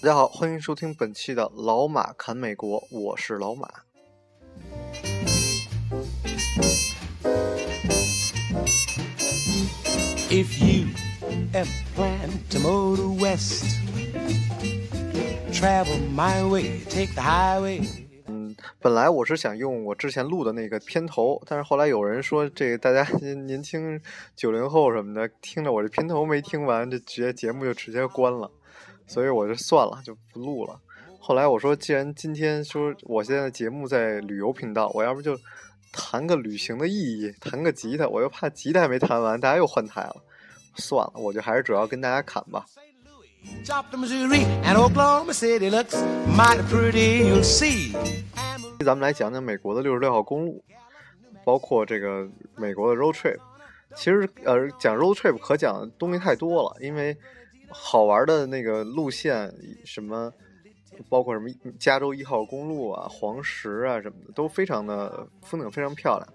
大家好，欢迎收听本期的老马侃美国，我是老马。If you ever plan to motor west, travel my way, take the highway. 嗯，本来我是想用我之前录的那个片头，但是后来有人说，这个大家 年轻九零后什么的，听着我这片头没听完，这直接节目就直接关了。所以我就算了，就不录了。后来我说，既然今天说我现在节目在旅游频道，我要不就谈个旅行的意义，弹个吉他。我又怕吉他还没弹完，大家又换台了。算了，我就还是主要跟大家侃吧。咱们来讲讲美国的六十六号公路，包括这个美国的 road trip。其实呃，讲 road trip 可讲的东西太多了，因为。好玩的那个路线，什么包括什么加州一号公路啊、黄石啊什么的，都非常的风景非常漂亮。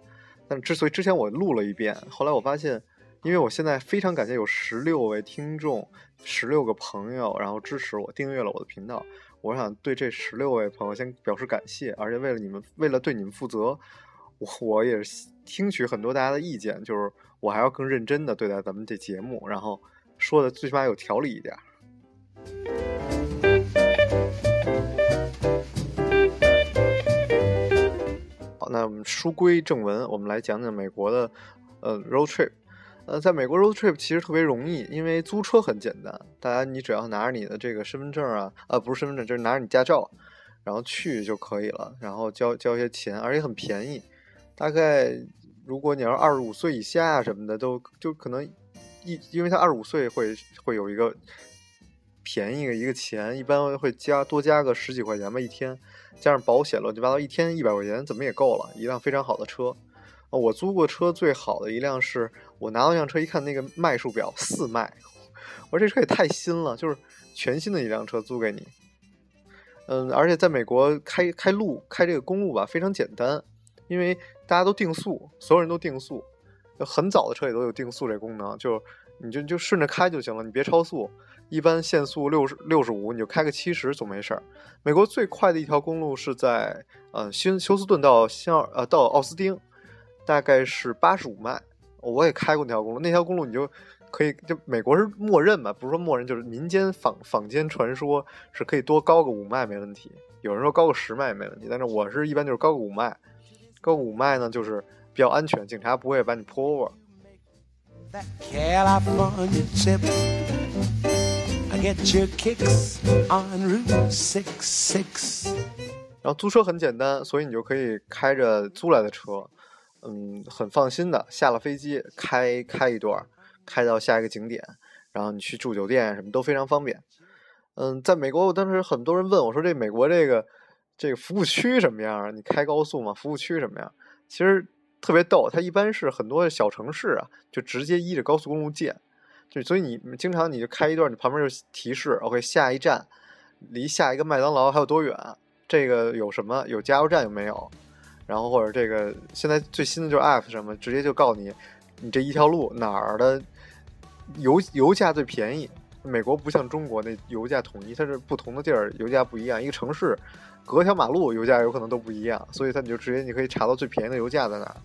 但之所以之前我录了一遍，后来我发现，因为我现在非常感谢有十六位听众、十六个朋友，然后支持我订阅了我的频道。我想对这十六位朋友先表示感谢，而且为了你们，为了对你们负责，我我也听取很多大家的意见，就是我还要更认真的对待咱们这节目，然后。说的最起码有条理一点。好，那我们书归正文，我们来讲讲美国的呃 road trip。呃，在美国 road trip 其实特别容易，因为租车很简单。大家你只要拿着你的这个身份证啊，呃，不是身份证，就是拿着你驾照，然后去就可以了。然后交交一些钱，而且很便宜。大概如果你要是二十五岁以下什么的，都就可能。一，因为他二十五岁会会有一个便宜的一个钱，一般会加多加个十几块钱吧一天，加上保险乱七八糟，一天一百块钱怎么也够了。一辆非常好的车，我租过车最好的一辆是我拿到辆车一看那个迈数表四迈，我说这车也太新了，就是全新的一辆车租给你。嗯，而且在美国开开路开这个公路吧非常简单，因为大家都定速，所有人都定速。很早的车也都有定速这功能，就你就就顺着开就行了，你别超速。一般限速六十六十五，你就开个七十总没事儿。美国最快的一条公路是在呃休休斯顿到新奥呃到奥斯汀，大概是八十五迈。我也开过那条公路，那条公路你就可以就美国是默认嘛，不是说默认，就是民间坊坊间传说是可以多高个五迈没问题。有人说高个十迈也没问题，但是我是一般就是高个五迈，高个五迈呢就是。比较安全，警察不会把你 pull over。然后租车很简单，所以你就可以开着租来的车，嗯，很放心的下了飞机开开一段，开到下一个景点，然后你去住酒店什么都非常方便。嗯，在美国，我当时很多人问我说：“这美国这个这个服务区什么样啊？你开高速吗？服务区什么样？”其实。特别逗，它一般是很多小城市啊，就直接依着高速公路建，就所以你经常你就开一段，你旁边就提示，OK，下一站离下一个麦当劳还有多远？这个有什么？有加油站有没有？然后或者这个现在最新的就是 App 什么，直接就告诉你，你这一条路哪儿的油油价最便宜。美国不像中国那油价统一，它是不同的地儿油价不一样，一个城市隔条马路油价有可能都不一样，所以它你就直接你可以查到最便宜的油价在哪儿。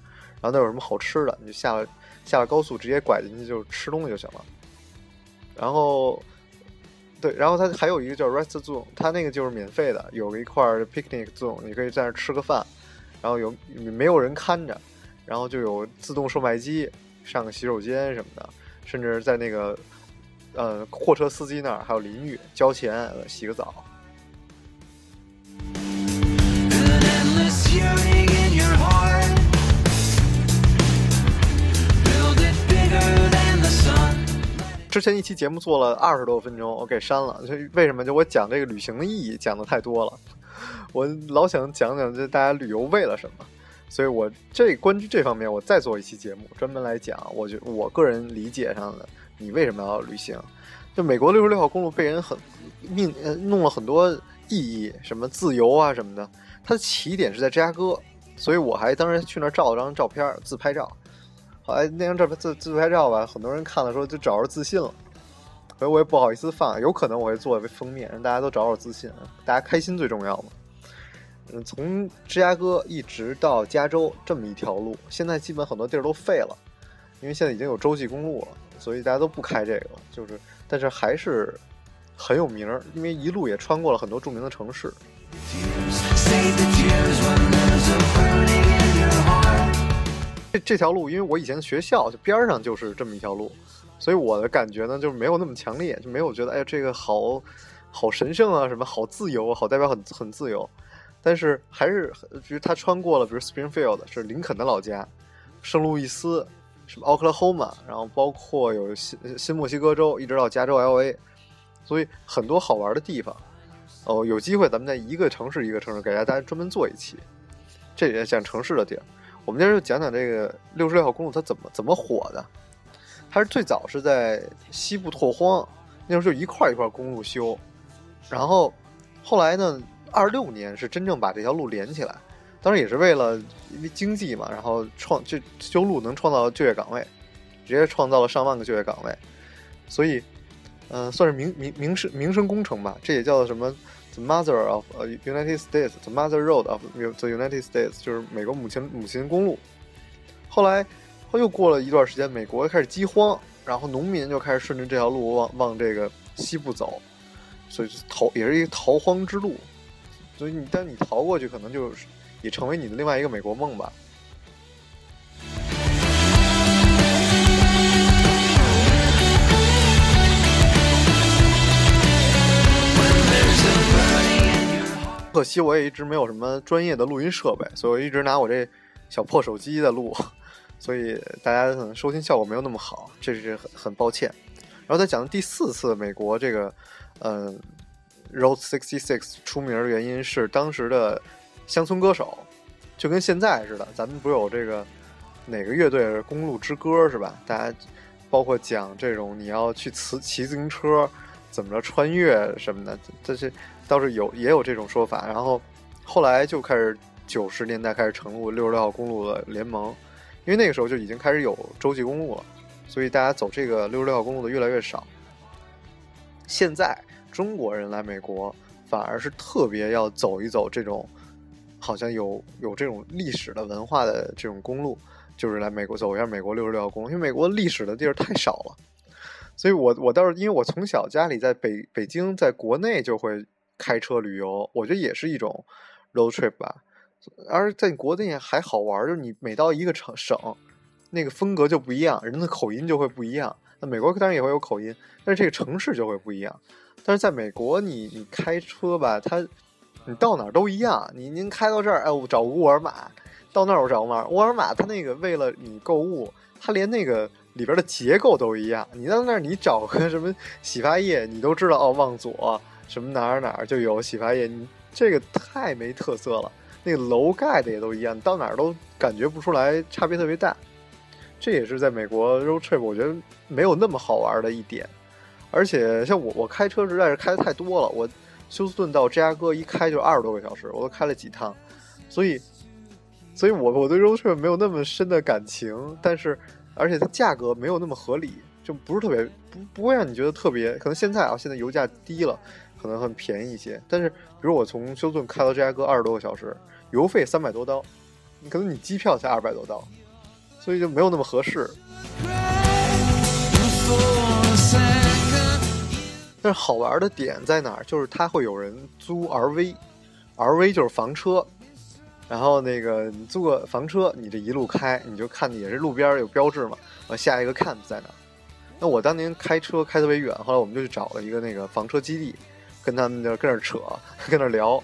然后那有什么好吃的，你就下了下了高速，直接拐进去就吃东西就行了。然后，对，然后它还有一个叫 Rest Zone，它那个就是免费的，有一块 Picnic Zone，你可以在那吃个饭，然后有没有人看着，然后就有自动售卖机，上个洗手间什么的，甚至在那个呃货车司机那儿还有淋浴，交钱洗个澡。之前一期节目做了二十多分钟，我给删了。就为什么？就我讲这个旅行的意义讲的太多了，我老想讲讲这大家旅游为了什么。所以我这关于这方面，我再做一期节目，专门来讲。我觉我个人理解上的，你为什么要旅行？就美国六十六号公路被人很命呃弄了很多意义，什么自由啊什么的。它的起点是在芝加哥，所以我还当时去那儿照了张照片自拍照。后来那张照片自自拍照吧，很多人看了说就找着自信了。所以我也不好意思放，有可能我会做一封面，让大家都找找自信，大家开心最重要嘛。嗯，从芝加哥一直到加州这么一条路，现在基本很多地儿都废了，因为现在已经有洲际公路了，所以大家都不开这个了。就是，但是还是很有名，因为一路也穿过了很多著名的城市。这这条路，因为我以前学校就边上就是这么一条路。所以我的感觉呢，就是没有那么强烈，就没有觉得哎这个好，好神圣啊，什么好自由，好代表很很自由。但是还是，比如他穿过了，比如 Springfield 是林肯的老家，圣路易斯，什么 Oklahoma，然后包括有新新墨西哥州，一直到加州 LA，所以很多好玩的地方。哦，有机会咱们在一个城市一个城市给大家专门做一期，这也讲城市的地儿。我们今儿就讲讲这个六十六号公路它怎么怎么火的。它是最早是在西部拓荒，那时候就一块一块公路修，然后后来呢，二六年是真正把这条路连起来，当然也是为了因为经济嘛，然后创就修路能创造就业岗位，直接创造了上万个就业岗位，所以嗯，算是民民民生民生工程吧，这也叫什么 The Mother of United States，The Mother Road of the United States，就是美国母亲母亲公路，后来。后又过了一段时间，美国开始饥荒，然后农民就开始顺着这条路往往这个西部走，所以逃也是一个逃荒之路。所以你，但你逃过去，可能就是也成为你的另外一个美国梦吧。可惜我也一直没有什么专业的录音设备，所以我一直拿我这小破手机在录。所以大家可能收听效果没有那么好，这是很很抱歉。然后再讲的第四次美国这个，嗯，Road Sixty Six 出名的原因是当时的乡村歌手，就跟现在似的，咱们不有这个哪个乐队公路之歌是吧？大家包括讲这种你要去骑骑自行车怎么着穿越什么的，这些倒是有也有这种说法。然后后来就开始九十年代开始成立六十六号公路的联盟。因为那个时候就已经开始有洲际公路了，所以大家走这个六十六号公路的越来越少。现在中国人来美国反而是特别要走一走这种好像有有这种历史的文化的这种公路，就是来美国走一下美国六十六号公路，因为美国历史的地儿太少了。所以我我倒是因为我从小家里在北北京，在国内就会开车旅游，我觉得也是一种 road trip 吧。而在国内还好玩，就是你每到一个城省，那个风格就不一样，人的口音就会不一样。那美国当然也会有口音，但是这个城市就会不一样。但是在美国，你你开车吧，它你到哪儿都一样。你您开到这儿，哎，我找沃尔玛，到那儿我找沃尔玛。沃尔玛它那个为了你购物，它连那个里边的结构都一样。你到那儿你找个什么洗发液，你都知道哦，往左什么哪儿哪儿就有洗发液。你这个太没特色了。那个楼盖的也都一样，到哪儿都感觉不出来差别特别大。这也是在美国 road trip 我觉得没有那么好玩的一点。而且像我，我开车实在是开的太多了。我休斯顿到芝加哥一开就二十多个小时，我都开了几趟。所以，所以我我对 road trip 没有那么深的感情。但是，而且它价格没有那么合理，就不是特别不不会让你觉得特别。可能现在啊，现在油价低了。可能很便宜一些，但是比如我从休斯顿开到芝加哥二十多个小时，油费三百多刀，你可能你机票才二百多刀，所以就没有那么合适。但是好玩的点在哪儿？就是它会有人租 RV，RV 就是房车，然后那个你租个房车，你这一路开，你就看也是路边有标志嘛，我下一个 camp 在哪？那我当年开车开特别远，后来我们就去找了一个那个房车基地。跟他们就跟那扯，跟那聊，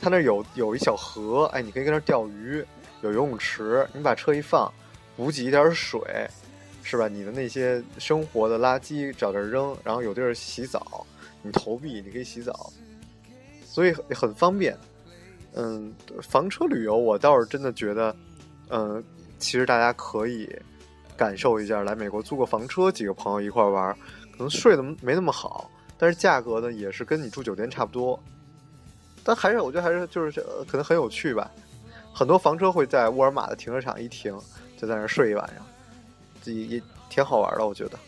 他那有有一小河，哎，你可以跟那钓鱼，有游泳池，你把车一放，补给一点水，是吧？你的那些生活的垃圾找地儿扔，然后有地儿洗澡，你投币你可以洗澡，所以很方便。嗯，房车旅游我倒是真的觉得，嗯，其实大家可以感受一下，来美国租个房车，几个朋友一块玩，可能睡得没那么好。但是价格呢，也是跟你住酒店差不多，但还是我觉得还是就是可能很有趣吧。很多房车会在沃尔玛的停车场一停，就在那儿睡一晚上，自己也挺好玩的，我觉得。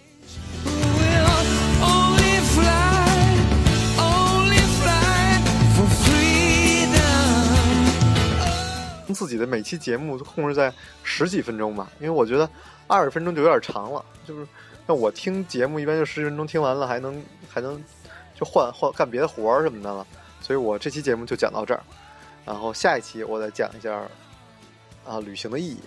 自己的每期节目控制在十几分钟吧，因为我觉得二十分钟就有点长了，就是。那我听节目一般就十几分钟听完了，还能还能就换换干别的活儿什么的了。所以我这期节目就讲到这儿，然后下一期我再讲一下啊旅行的意义，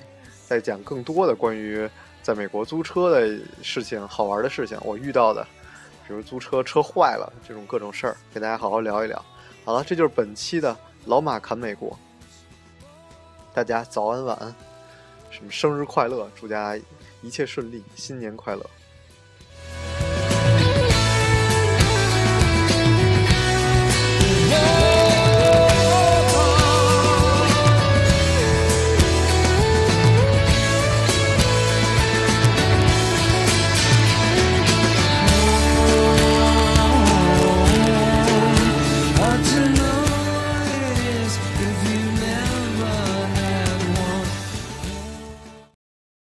再讲更多的关于在美国租车的事情、好玩的事情，我遇到的，比如租车车坏了这种各种事儿，给大家好好聊一聊。好了，这就是本期的老马侃美国。大家早安晚安，什么生日快乐，祝大家一切顺利，新年快乐。